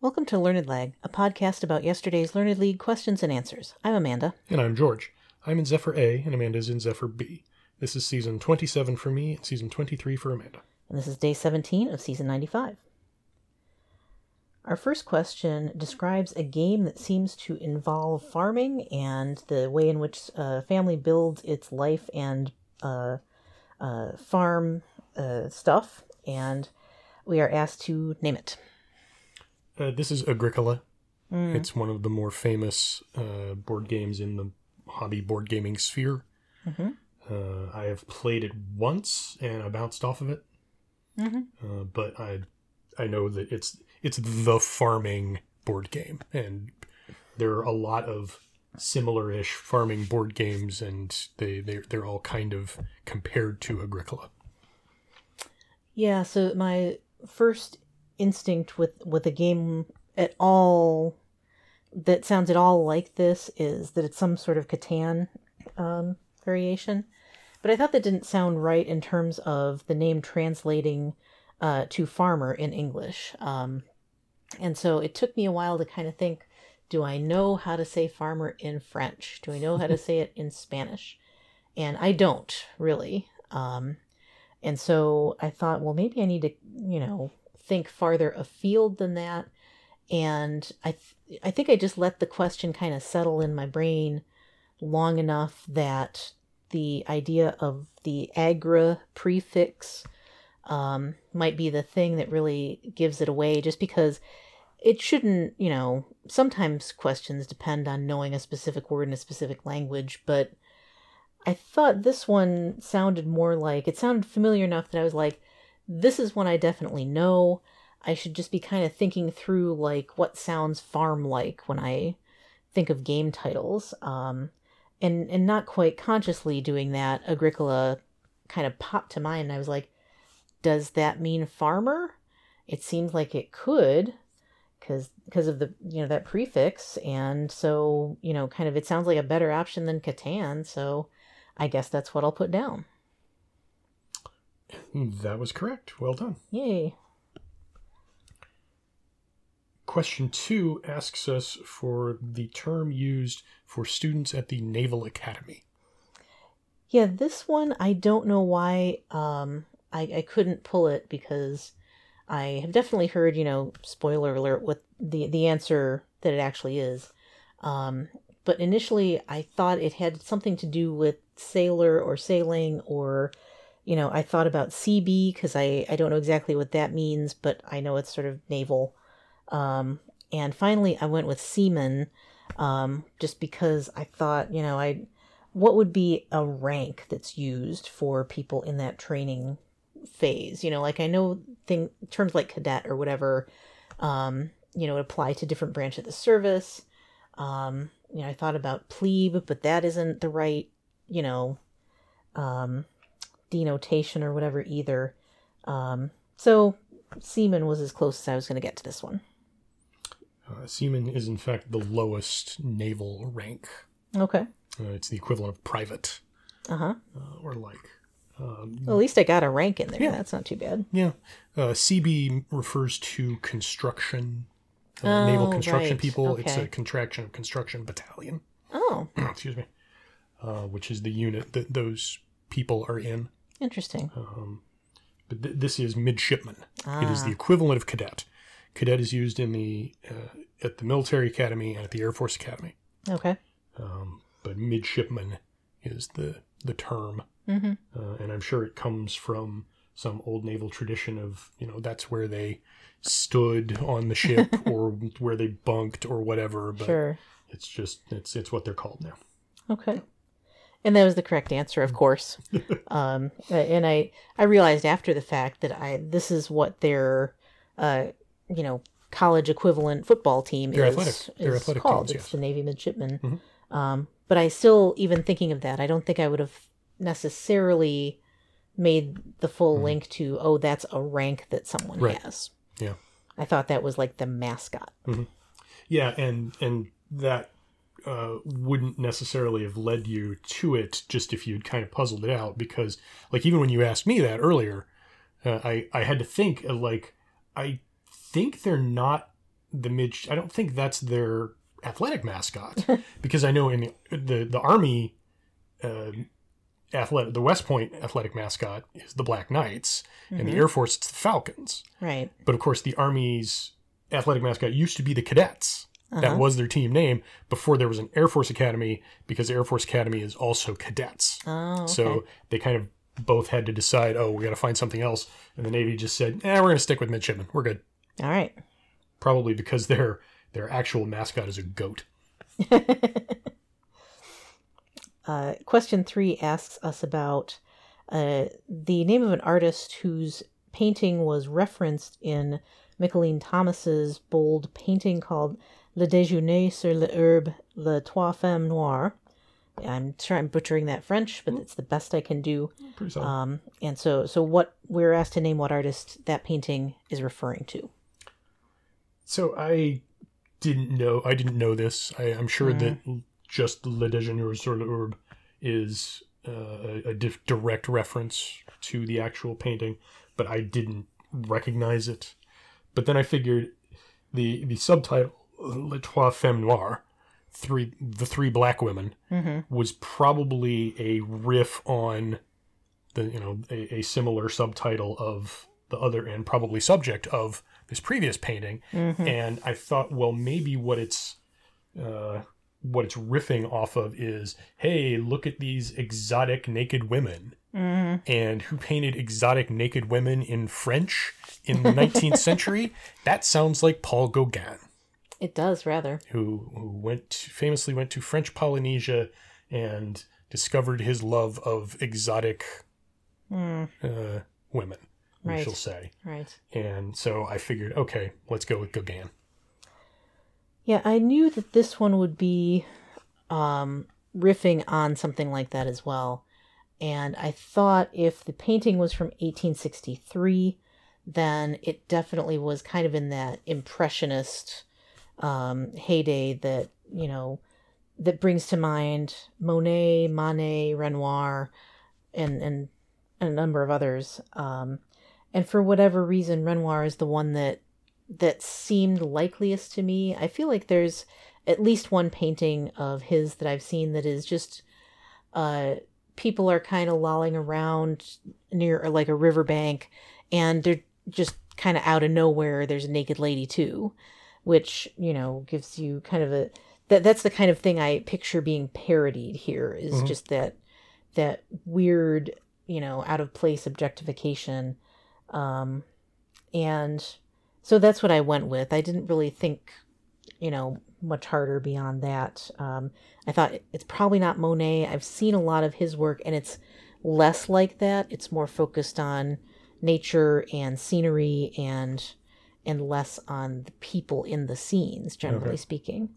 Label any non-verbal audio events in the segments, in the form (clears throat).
Welcome to Learned Lag, a podcast about yesterday's Learned League questions and answers. I'm Amanda. And I'm George. I'm in Zephyr A, and Amanda's in Zephyr B. This is season 27 for me and season 23 for Amanda. And this is day 17 of season 95. Our first question describes a game that seems to involve farming and the way in which a family builds its life and uh, uh, farm uh, stuff. And we are asked to name it. Uh, this is Agricola. It's one of the more famous uh, board games in the hobby board gaming sphere. Mhm. Uh, I have played it once and I bounced off of it, Mhm. uh, but I I know that it's it's the farming board game, and there are a lot of similar-ish farming board games, and they they they're all kind of compared to Agricola. Yeah, so my first instinct with with a game at all that sounds at all like this is that it's some sort of Catan um, variation. But I thought that didn't sound right in terms of the name translating uh, to farmer in English. Um, and so it took me a while to kind of think do I know how to say farmer in French? Do I know how to (laughs) say it in Spanish? And I don't really. Um, and so I thought, well, maybe I need to, you know, think farther afield than that. And I, th- I think I just let the question kind of settle in my brain long enough that the idea of the agra prefix um, might be the thing that really gives it away, just because it shouldn't, you know, sometimes questions depend on knowing a specific word in a specific language, but I thought this one sounded more like it sounded familiar enough that I was like, this is one I definitely know. I should just be kind of thinking through like what sounds farm like when I think of game titles. Um, and and not quite consciously doing that, Agricola kind of popped to mind. And I was like, does that mean farmer? It seems like it could, because because of the you know that prefix, and so you know kind of it sounds like a better option than Catan. So I guess that's what I'll put down. That was correct. Well done. Yay! Question two asks us for the term used for students at the Naval Academy. Yeah, this one I don't know why um I, I couldn't pull it because I have definitely heard, you know, spoiler alert what the the answer that it actually is. Um but initially I thought it had something to do with sailor or sailing or you know, I thought about CB because I, I don't know exactly what that means, but I know it's sort of naval. Um, and finally, I went with seaman um, just because I thought, you know, I what would be a rank that's used for people in that training phase? You know, like I know thing terms like cadet or whatever, um, you know, apply to different branch of the service. Um, you know, I thought about plebe, but that isn't the right, you know, um, denotation or whatever either. Um, so seaman was as close as I was going to get to this one. Uh, seaman is, in fact, the lowest naval rank. Okay. Uh, it's the equivalent of private Uh huh. uh, or like. Um, Well, at least I got a rank in there. Yeah. That's not too bad. yeah. Uh, CB refers to construction, uh, Oh, naval construction right. people. It's a contraction of construction battalion. Oh, (clears throat) excuse me, uh, which is the unit that those people are in. Interesting. Um, but th- this is midshipman. It is Ah. the equivalent of cadet. Cadet is used in the uh, at the military academy and at the Air Force Academy. Okay. Um, but midshipman is the the term, Mm-hmm. uh, and I'm sure it comes from some old naval tradition of you know that's where they stood on the ship (laughs) or where they bunked or whatever. But Sure. it's just it's it's what they're called now. Okay. And that was the correct answer, of course. (laughs) um, and I I realized after the fact that I this is what their uh, you know college equivalent football team is, athletic- is athletic called. teams, it's yes. the Navy Midshipmen. Mhm. Um, but I still, even thinking of that, I don't think I would have necessarily made the full Mhm. link to oh that's a rank that someone Right. has. Yeah. I thought that was like the mascot. Yeah, and and that uh, wouldn't necessarily have led you to it just if you'd kind of puzzled it out because like even when you asked me that earlier, uh, I I had to think uh, like I think they're not the mid. I don't think that's their athletic mascot (laughs) because I know in the the, the army. Uh, athletic the west point athletic mascot is the black knights and the air force it's the falcons Right. but of course the army's athletic mascot used to be the cadets that was their team name before there was an air force academy because the air force academy is also cadets. Oh, okay. so they kind of both had to decide oh we got to find something else. And the navy just said eh, we're going to stick with midshipmen. We're good. All right. probably because their their actual mascot is a goat. (laughs) Uh, question three asks us about uh, the name of an artist whose painting was referenced in Mickalene Thomas's bold painting called Le Déjeuner sur l'herbe, Les Trois Femmes Noires. I'm sure I'm butchering that French, but it's the best I can do. Um, and so, so what we're asked to name what artist that painting is referring to. So I didn't know. I didn't know this. I, I'm sure that just Le Déjeuner sur l'herbe is uh, a, direct reference to the actual painting, but I didn't recognize it. But then I figured the the subtitle Les Trois Femmes Noires, three the three black women, mm-hmm. was probably a riff on the you know a, a similar subtitle of the other and probably subject of this previous painting. Mm-hmm. And i thought well maybe what it's uh, what it's riffing off of is hey look at these exotic naked women. Mm-hmm. And who painted exotic naked women in french in the 19th (laughs) century? That sounds like paul gauguin It does rather. who who went famously went to French Polynesia and discovered his love of exotic uh, women, we Right. shall say. Right. And so I figured, okay, let's go with Gauguin. Yeah, I knew that this one would be um, riffing on something like that as well. And I thought if the painting was from 1863, then it definitely was kind of in that impressionist um, heyday that, you know, that brings to mind Monet, Manet, Renoir, and, and a number of others. Um, and for whatever reason, Renoir is the one that that seemed likeliest to me. I feel like there's at least one painting of his that I've seen that is just uh people are kind of lolling around near or like a riverbank and they're just kind of out of nowhere there's a naked lady too, which, you know, gives you kind of a that that's the kind of thing I picture being parodied here is just that that weird, you know, out of place objectification um and so that's what I went with. I didn't really think, you know, much harder beyond that. Um, I thought it's probably not Monet. I've seen a lot of his work, and it's less like that. It's more focused on nature and scenery, and and less on the people in the scenes, generally Okay. speaking.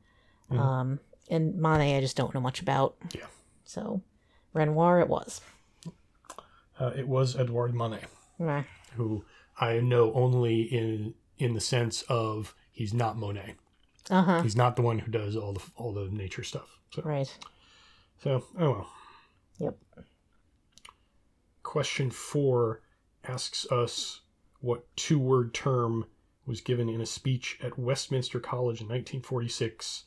Um, and Manet, I just don't know much about. Yeah. So, Renoir, it was. Uh, it was Edouard Manet, Meh. who I know only in in the sense of he's not Monet. Uh huh. He's not the one who does all the all the nature stuff. So, Right. so oh well. Yep. Question four asks us what two word term was given in a speech at Westminster College in 1946,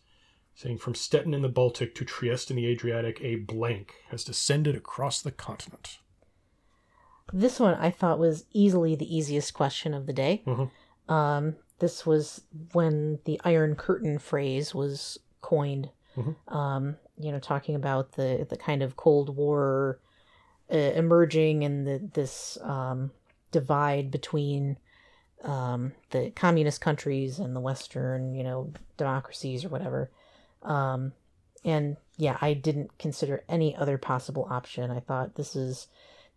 saying, From Stettin in the Baltic to Trieste in the Adriatic, a blank has descended across the continent. This one I thought was easily the easiest question of the day. Mhm. Um, this was when the Iron Curtain phrase was coined. Mhm. Um, you know, talking about the the kind of Cold War uh, emerging and the this um, divide between um, the communist countries and the Western, you know, democracies or whatever. Um, and yeah, I didn't consider any other possible option. I thought this is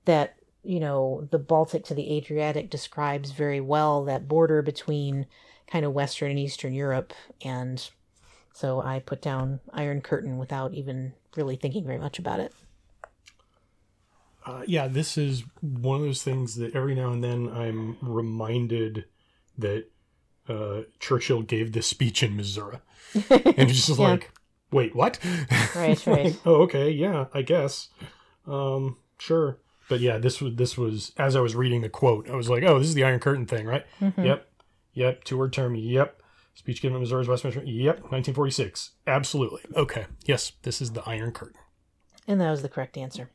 that you know the Baltic to the Adriatic describes very well that border between kind of Western and Eastern Europe, and so I put down Iron Curtain without even really thinking very much about it. Uh, yeah, this is one of those things that every now and then I'm reminded that uh, Churchill gave this speech in Missouri. (laughs) and it's just Yeah. like, wait, what? Right, (laughs) Like, right. oh, okay, yeah, I guess. Um, sure. But yeah, this was this was as I was reading the quote, I was like, oh, this is the Iron Curtain thing, right? Mm-hmm. Yep, yep. Two word term. Yep. Speech given at Missouri's Westminster. Yep, 1946. Absolutely. Okay. Yes, this is the Iron Curtain. And that was the correct answer.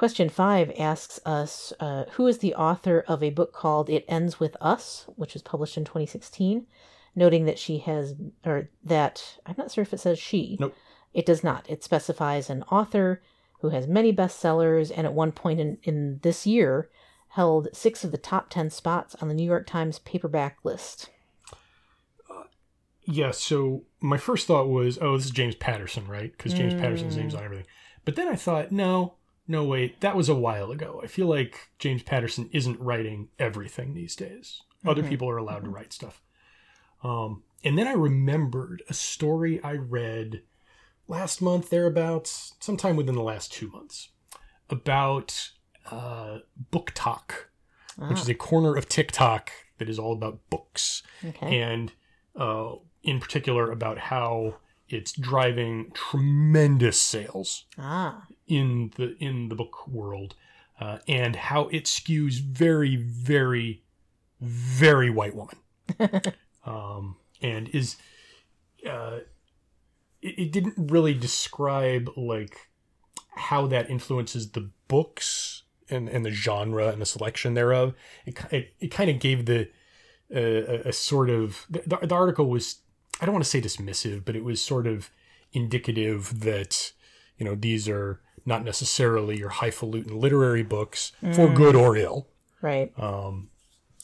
Question five asks us uh, Who is the author of a book called It Ends With Us, which was published in 2016? Noting that she has, or that, I'm not sure if it says she. Nope. It does not. It specifies an author who has many bestsellers and at one point in, in this year held six of the top 10 spots on the New York Times paperback list. Yeah, so my first thought was, oh, this is James Patterson, right? Because James Patterson's name's on everything. But then I thought, no, no, wait, that was a while ago. I feel like James Patterson isn't writing everything these days. Other people are allowed to write stuff. Um, and then I remembered a story I read last month, thereabouts, sometime within the last two months, about uh, BookTok, which is a corner of TikTok that is all about books Okay. and uh, in particular about how it's driving tremendous sales ah, in the in the book world, uh, and how it skews very, very, very white woman, (laughs) um, and is uh, it, it didn't really describe like how that influences the books and, and the genre and the selection thereof. It it, it kind of gave the uh, a, a sort of the, the article was I don't want to say dismissive, but it was sort of indicative that you know these are not necessarily your highfalutin literary books for good or ill. right. Um,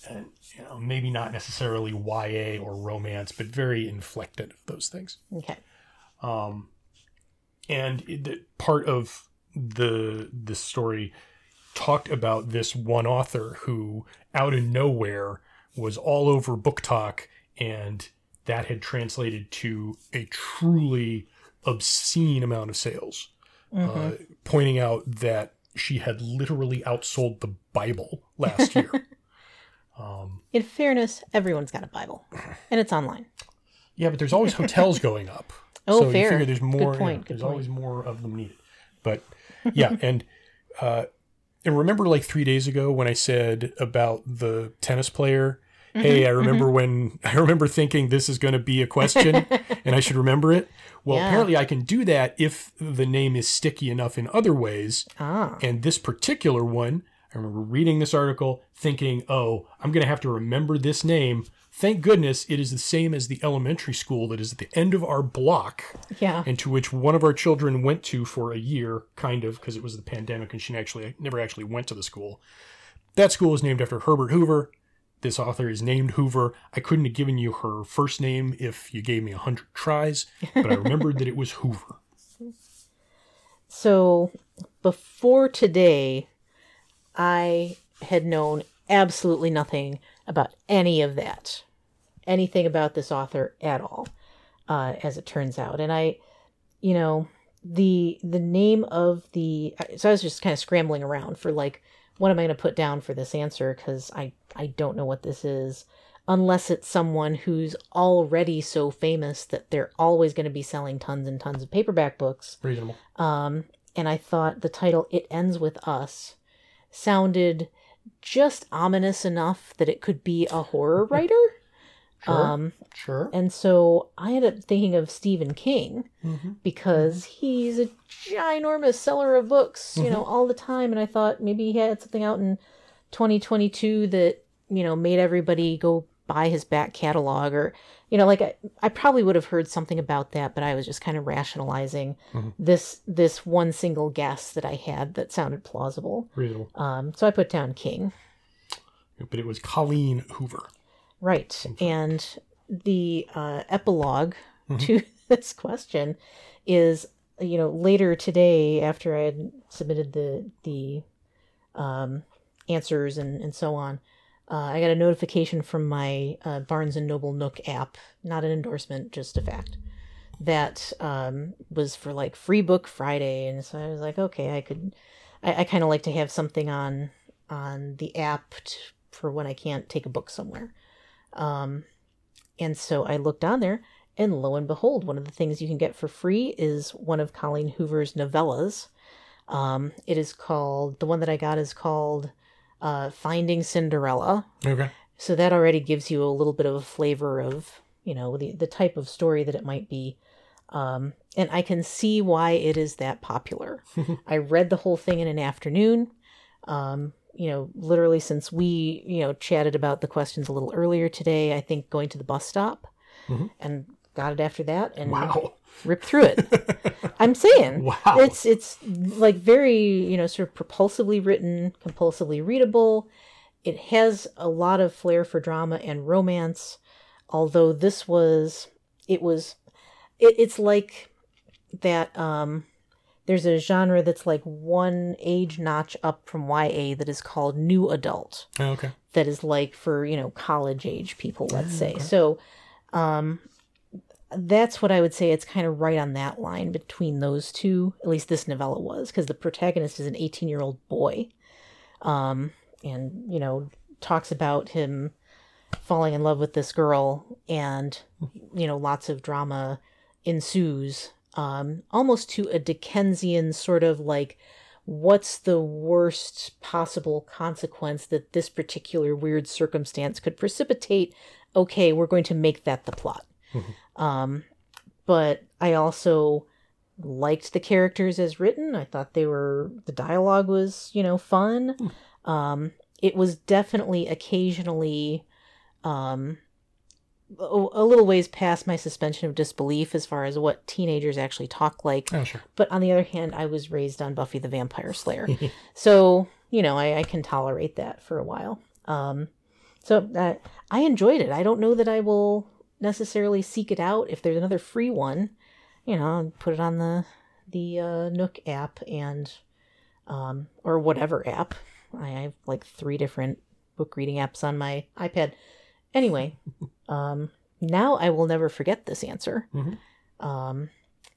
and, you know, maybe not necessarily YA or romance, but very inflected of those things. Okay. Um, and it, the, part of the the story talked about this one author who, out of nowhere, was all over BookTok, and that had translated to a truly obscene amount of sales. Uh, pointing out that she had literally outsold the Bible last year. (laughs) um, In fairness, everyone's got a Bible, and it's online. Yeah, but there's always hotels going up. (laughs) Oh, so fair. you figure there's Good more. point, yeah, good there's point. always more of them needed. But yeah, (laughs) and uh, and remember like three days ago when I said about the tennis player. Mm-hmm, Hey, I remember when (laughs) I remember thinking this is going to be a question, and I should remember it. Well, Yeah. apparently I can do that if the name is sticky enough in other ways. Ah, And this particular one, I remember reading this article thinking, oh, I'm going to have to remember this name. Thank goodness it is the same as the elementary school that is at the end of our block yeah. and to which one of our children went to for a year, kind of, because it was the pandemic and she actually never actually went to the school. That school is named after Herbert Hoover. This author is named Hoover. I couldn't have given you her first name if you gave me a hundred tries, but I remembered that it was Hoover. (laughs) So before today, I had known absolutely nothing about any of that, anything about this author at all, uh, as it turns out. And I, you know, the the name of the so I was just kind of scrambling around for like what am I going to put down for this answer because I I don't know what this is unless it's someone who's already so famous that they're always going to be selling tons and tons of paperback books Reasonable. um, and I thought the title "It Ends with Us" sounded just ominous enough that it could be a horror writer. (laughs) Sure. Um, sure. and so I ended up thinking of Stephen King Mm-hmm. because he's a ginormous seller of books, you know, all the time. And I thought maybe he had something out in 2022 that you know made everybody go buy his back catalog, or you know, like I, I probably would have heard something about that, but I was just kind of rationalizing this this one single guess that I had that sounded plausible. Reasonable. Um, so I put down King. But it was Colleen Hoover. Right. And the uh, epilogue to (laughs) this question is, you know, later today, after I had submitted the the um, answers and, and so on, uh, I got a notification from my uh, Barnes and Noble Nook app, not an endorsement, just a fact, that um, was for like free book Friday. And so I was like, okay, I could, I, I kind of like to have something on on the app t- for when I can't take a book somewhere. Um, and so I looked on there, and lo and behold, one of the things you can get for free is one of Colleen Hoover's novellas. Um, it is called, the one that I got is called uh, Finding Cinderella. Okay. so that already gives you a little bit of a flavor of you know the the type of story that it might be. Um, and I can see why it is that popular. (laughs) I read the whole thing in an afternoon. Um, you know, literally since we, you know, chatted about the questions a little earlier today, I think going to the bus stop Mhm. and got it after that and Wow. ripped through it. (laughs) I'm saying Wow. it's it's like very, you know, sort of propulsively written, compulsively readable. It has a lot of flair for drama and romance, although this was it was it, it's like that um there's a genre that's like one age notch up from YA that is called new adult. Oh, okay. that is like for you know college age people let's Mm, say. so um that's what i would say. It's kind of right on that line between those two at least this novella was because the protagonist is an 18 year old boy um and you know talks about him falling in love with this girl and you know lots of drama ensues um almost to a dickensian sort of like what's the worst possible consequence that this particular weird circumstance could precipitate? Okay we're going to make that the plot. Um but i also liked the characters as written. I thought they were the dialogue was you know fun. Um it was definitely occasionally um a, little ways past my suspension of disbelief as far as what teenagers actually talk like Oh, sure. but on the other hand, I was raised on Buffy the Vampire Slayer. (laughs) so, you know, I, I can tolerate that for a while. Um, so uh, I enjoyed it. I don't know that I will necessarily seek it out. If there's another free one, you know, I'll put it on the the uh, Nook app and um, or whatever app. I have like three different book reading apps on my iPad. Anyway, um, now I will never forget this answer. Mhm. Um,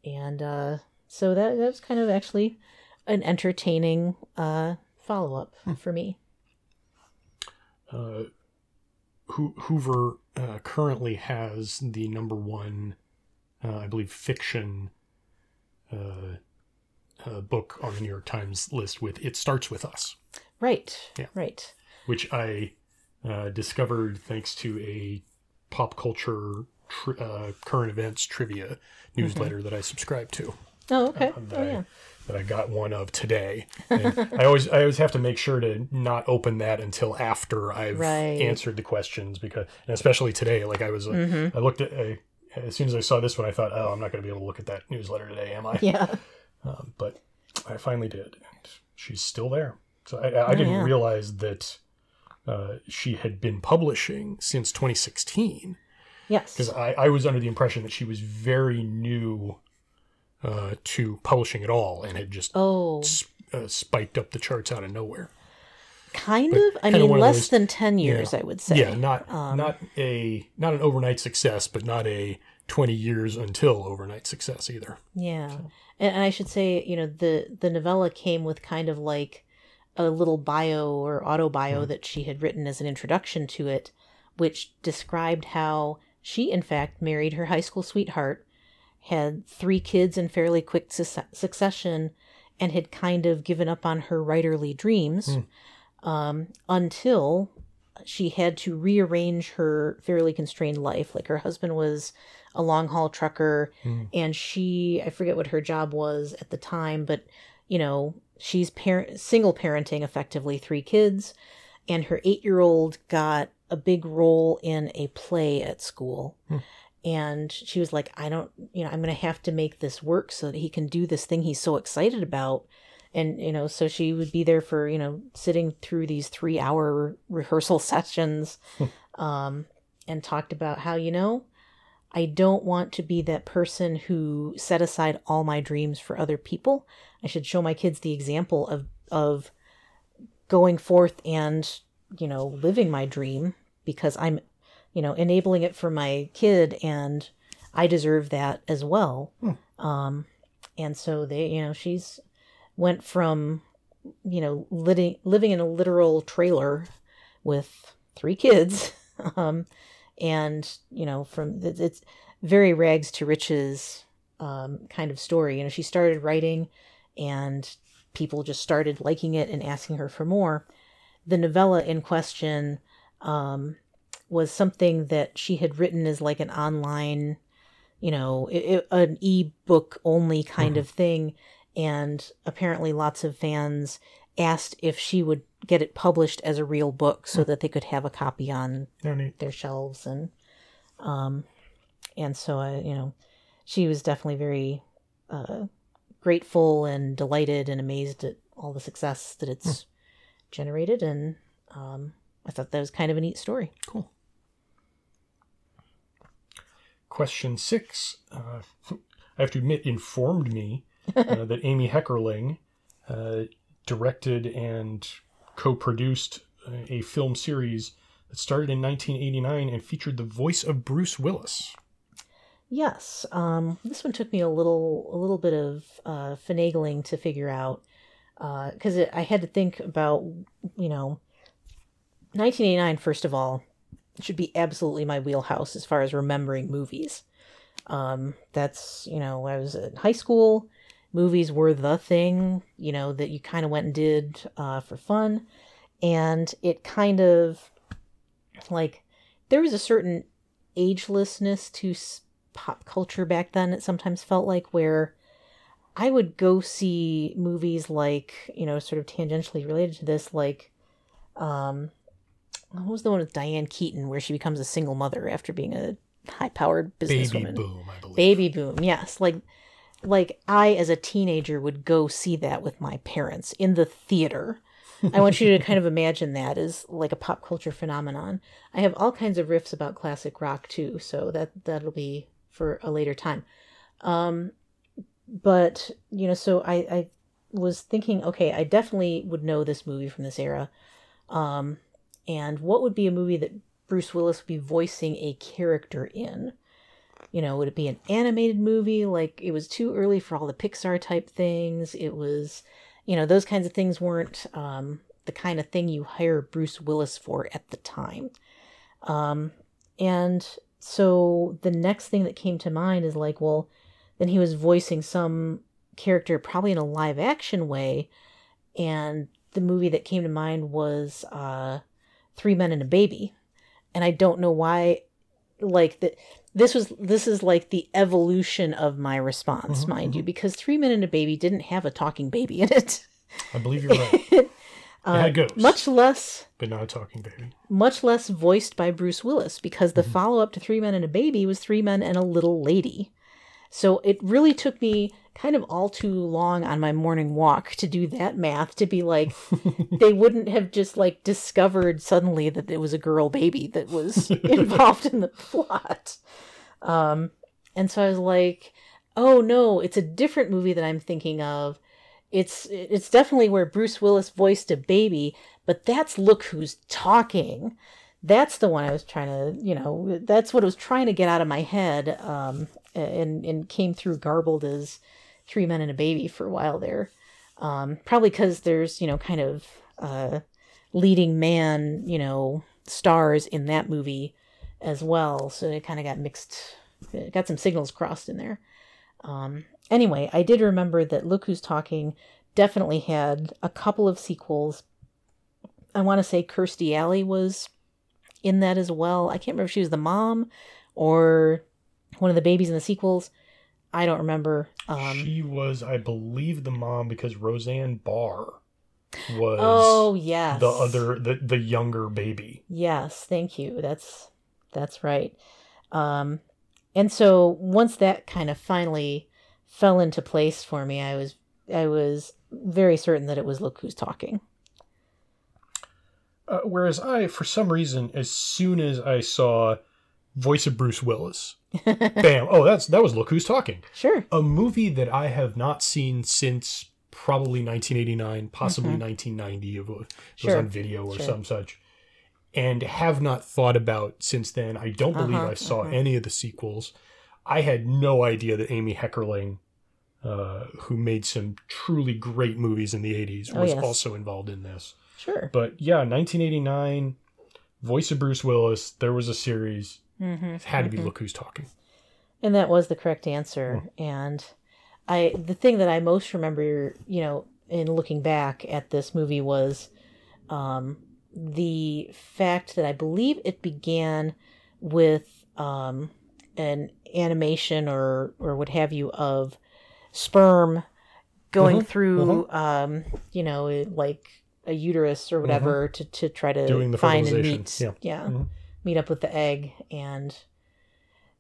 and uh, so that that was kind of actually an entertaining uh, follow up for me. Uh, Ho- Hoover uh, currently has the number one, uh, I believe, fiction uh, uh, book on the New York Times list with "It Starts with Us," Right. Yeah. Right. which I uh, discovered thanks to a pop culture tri- uh, current events trivia newsletter that I subscribe to. Oh, okay. that, Oh, I, yeah. that I got one of today. And I always I always have to make sure to not open that until after I've Right. answered the questions because and especially today like I was uh, Mhm. I looked at I, as soon as I saw this one I thought oh I'm not going to be able to look at that newsletter today am I (laughs) Yeah. um, but I finally did and she's still there so I, I didn't Oh, yeah. realize that uh, she had been publishing since 2016 Yes. because I, I was under the impression that she was very new uh, to publishing at all and had just Oh, s- uh, spiked up the charts out of nowhere. kind but of. I mean, of less those- than ten years, I would say. Yeah, not Um, not a not an overnight success, but not a twenty years until overnight success either. Yeah, and, and I should say, you know, the the novella came with kind of like a little bio or auto bio hmm. that she had written as an introduction to it, which described how she, in fact, married her high school sweetheart, had three kids in fairly quick suc- succession, and had kind of given up on her writerly dreams hmm. um, until she had to rearrange her fairly constrained life. Like her husband was a long haul trucker, hmm. and she, I forget what her job was at the time, but you know, she's parent single parenting effectively three kids, and her eight year old got a big role in a play at school. And she was like, I don't, you know, I'm going to have to make this work so that he can do this thing he's so excited about. And you know so she would be there for you know sitting through these three hour rehearsal (laughs) sessions um, and talked about how you know i don't want to be that person who set aside all my dreams for other people. I should show my kids the example of of going forth and you know living my dream because i'm you know enabling it for my kid and i deserve that as well. Um and so they you know she's went from you know living living in a literal trailer with three kids (laughs) um and you know from it's, very rags to riches um kind of story. You know she started writing and people just started liking it and asking her for more. The novella in question um was something that she had written as like an online, you know, i i an e-book only kind of thing. And apparently, lots of fans asked if she would get it published as a real book so that they could have a copy on their shelves and um and so I you know she was definitely very uh grateful and delighted and amazed at all the success that it's generated and um I thought that was kind of a neat story. Cool. Question six. Uh, (laughs) I have to admit, informed me (laughs) uh, that Amy Heckerling uh, directed and co produced a film series that started in 1989 and featured the voice of Bruce Willis. Yes, um, this one took me a little a little bit of uh, finagling to figure out because I had to think about you know 1989 first of all should be absolutely my wheelhouse as far as remembering movies. Um, that's you know I was in high school, movies were the thing you know that you kind of went and did uh, for fun, and it kind of like there was a certain agelessness to s- pop culture back then it sometimes felt like where i would go see movies like you know sort of tangentially related to this like um what was the one with diane keaton where she becomes a single mother after being a high powered businesswoman? Baby Boom, I believe. baby boom yes like like i as a teenager would go see that with my parents in the theater. I want you to kind of imagine that as like a pop culture phenomenon. I have all kinds of riffs about classic rock too so that that'll be for a later time. Um but you know so i i was thinking okay i definitely would know this movie from this era. Um and what would be a movie that bruce willis would be voicing a character in you know, would it be an animated movie? Like it was too early for all the Pixar type things. It was, you know, those kinds of things weren't um, the kind of thing you hire Bruce Willis for at the time. Um, and so the next thing that came to mind is like, well, then he was voicing some character probably in a live action way. And the movie that came to mind was uh, Three Men and a Baby. And I don't know why, like, that this was this is like the evolution of my response, Mhm, mind you, because Three Men and a Baby didn't have a talking baby in it. I believe you're right. (laughs) Uh, had ghosts, much less but not a talking baby. much less voiced by Bruce Willis because the follow up to Three Men and a Baby was Three Men and a Little Lady. So it really took me kind of all too long on my morning walk to do that math to be like (laughs) they wouldn't have just like discovered suddenly that it was a girl baby that was (laughs) involved in the plot. Um and so I was like, "Oh no, it's a different movie that I'm thinking of." It's it's definitely where Bruce Willis voiced a baby, but that's Look Who's Talking. That's the one I was trying to, you know, that's what I was trying to get out of my head, um, and and came through garbled as Three Men and a Baby for a while there. Um, probably because there's, you know, kind of uh, leading man, you know, stars in that movie as well, so it kind of got mixed, it got some signals crossed in there. Um, anyway, I did remember that Look Who's Talking definitely had a couple of sequels. I want to say Kirstie Alley was in that as well. I can't remember if she was the mom or one of the babies in the sequels. I don't remember. Um, she was, I believe, the mom because Roseanne Barr was oh yes, the other, the, the younger baby. Yes, thank you. That's that's right. Um, and so once that kind of finally fell into place for me, I was I was very certain that it was Look Who's Talking. Uh, whereas I, for some reason, as soon as I saw voice of Bruce Willis, (laughs) bam! Oh, that's that was Look Who's Talking, Sure. a movie that I have not seen since probably 1989, possibly Mhm. 1990. If it was Sure. on video or Sure. some such, and have not thought about since then. I don't believe Uh-huh, I saw uh-huh. any of the sequels. I had no idea that Amy Heckerling. Uh, who made some truly great movies in the 80s Oh, was yes. also involved in this. Sure. But yeah, 1989, voice of Bruce Willis. There was a series. Mm-hmm. It had to be Look Who's Talking. And that was the correct answer. And I the thing that I most remember, you know, in looking back at this movie was um the fact that I believe it began with um, an animation or or what have you of sperm going Mhm, through um, you know like a uterus or whatever to, to try to Mm-hmm. Find and meet yeah. yeah Mhm. meet up with the egg and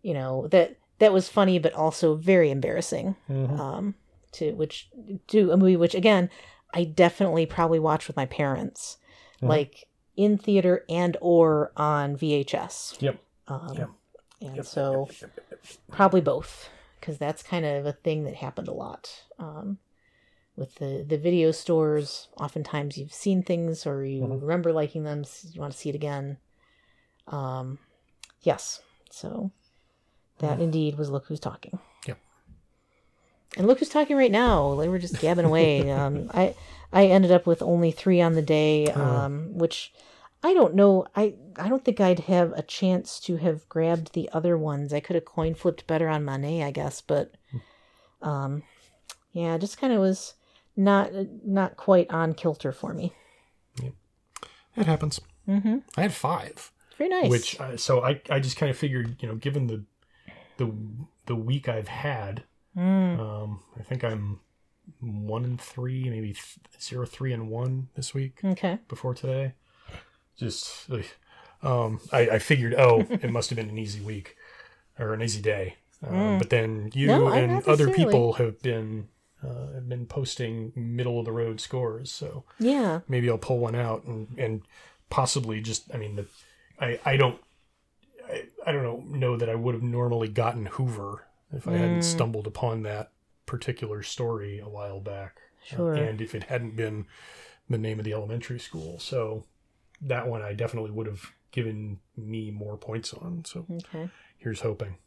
you know that that was funny but also very embarrassing Mhm. um to which to a movie which again i definitely probably watched with my parents Mhm. like in theater and or on vhs Yep. um Yep. and Yep, so yep, probably both because that's kind of a thing that happened a lot um, with the the video stores oftentimes you've seen things or you Mhm. remember liking them s- you want to see it again um, yes so that indeed was look who's talking. And look who's talking right now they were just gabbing away (laughs) um, i i ended up with only three on the day um, which I don't know. I I don't think I'd have a chance to have grabbed the other ones. I could have coin flipped better on Monet, I guess, but um yeah, just kind of was not not quite on kilter for me. It happens. Mhm. I had five. Very nice. Which uh, so I I just kind of figured you know given the the the week I've had Mm, um I think I'm one and three maybe th- zero three and one this week okay. before today. Just um I I figured oh (laughs) it must have been an easy week or an easy day. Uh, Mm. But then you No, and other people have been uh, have been posting middle of the road scores. So Yeah. maybe I'll pull one out and and possibly just I mean the I I don't I, I don't know know that I would have normally gotten Hoover if I hadn't Mm. stumbled upon that particular story a while back. Uh, and if it hadn't been the name of the elementary school. So that one I definitely would have given me more points on. So Okay. here's hoping.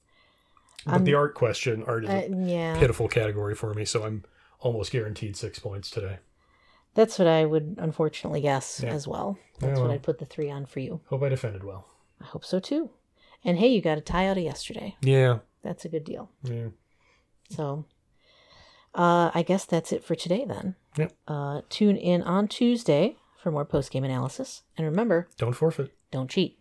But Um, the art question, art is Uh, a yeah. pitiful category for me, so I'm almost guaranteed six points today. That's what I would unfortunately guess Yeah. as well. Yeah, That's what. I'd put the 3 on for you. Hope I defended well. I hope so too. And hey, you got a tie out of yesterday. Yeah. That's a good deal. Yeah. So, uh, I guess that's it for today then. Yep. Uh, tune in on Tuesday for more post game analysis. And remember, Don't forfeit. don't cheat.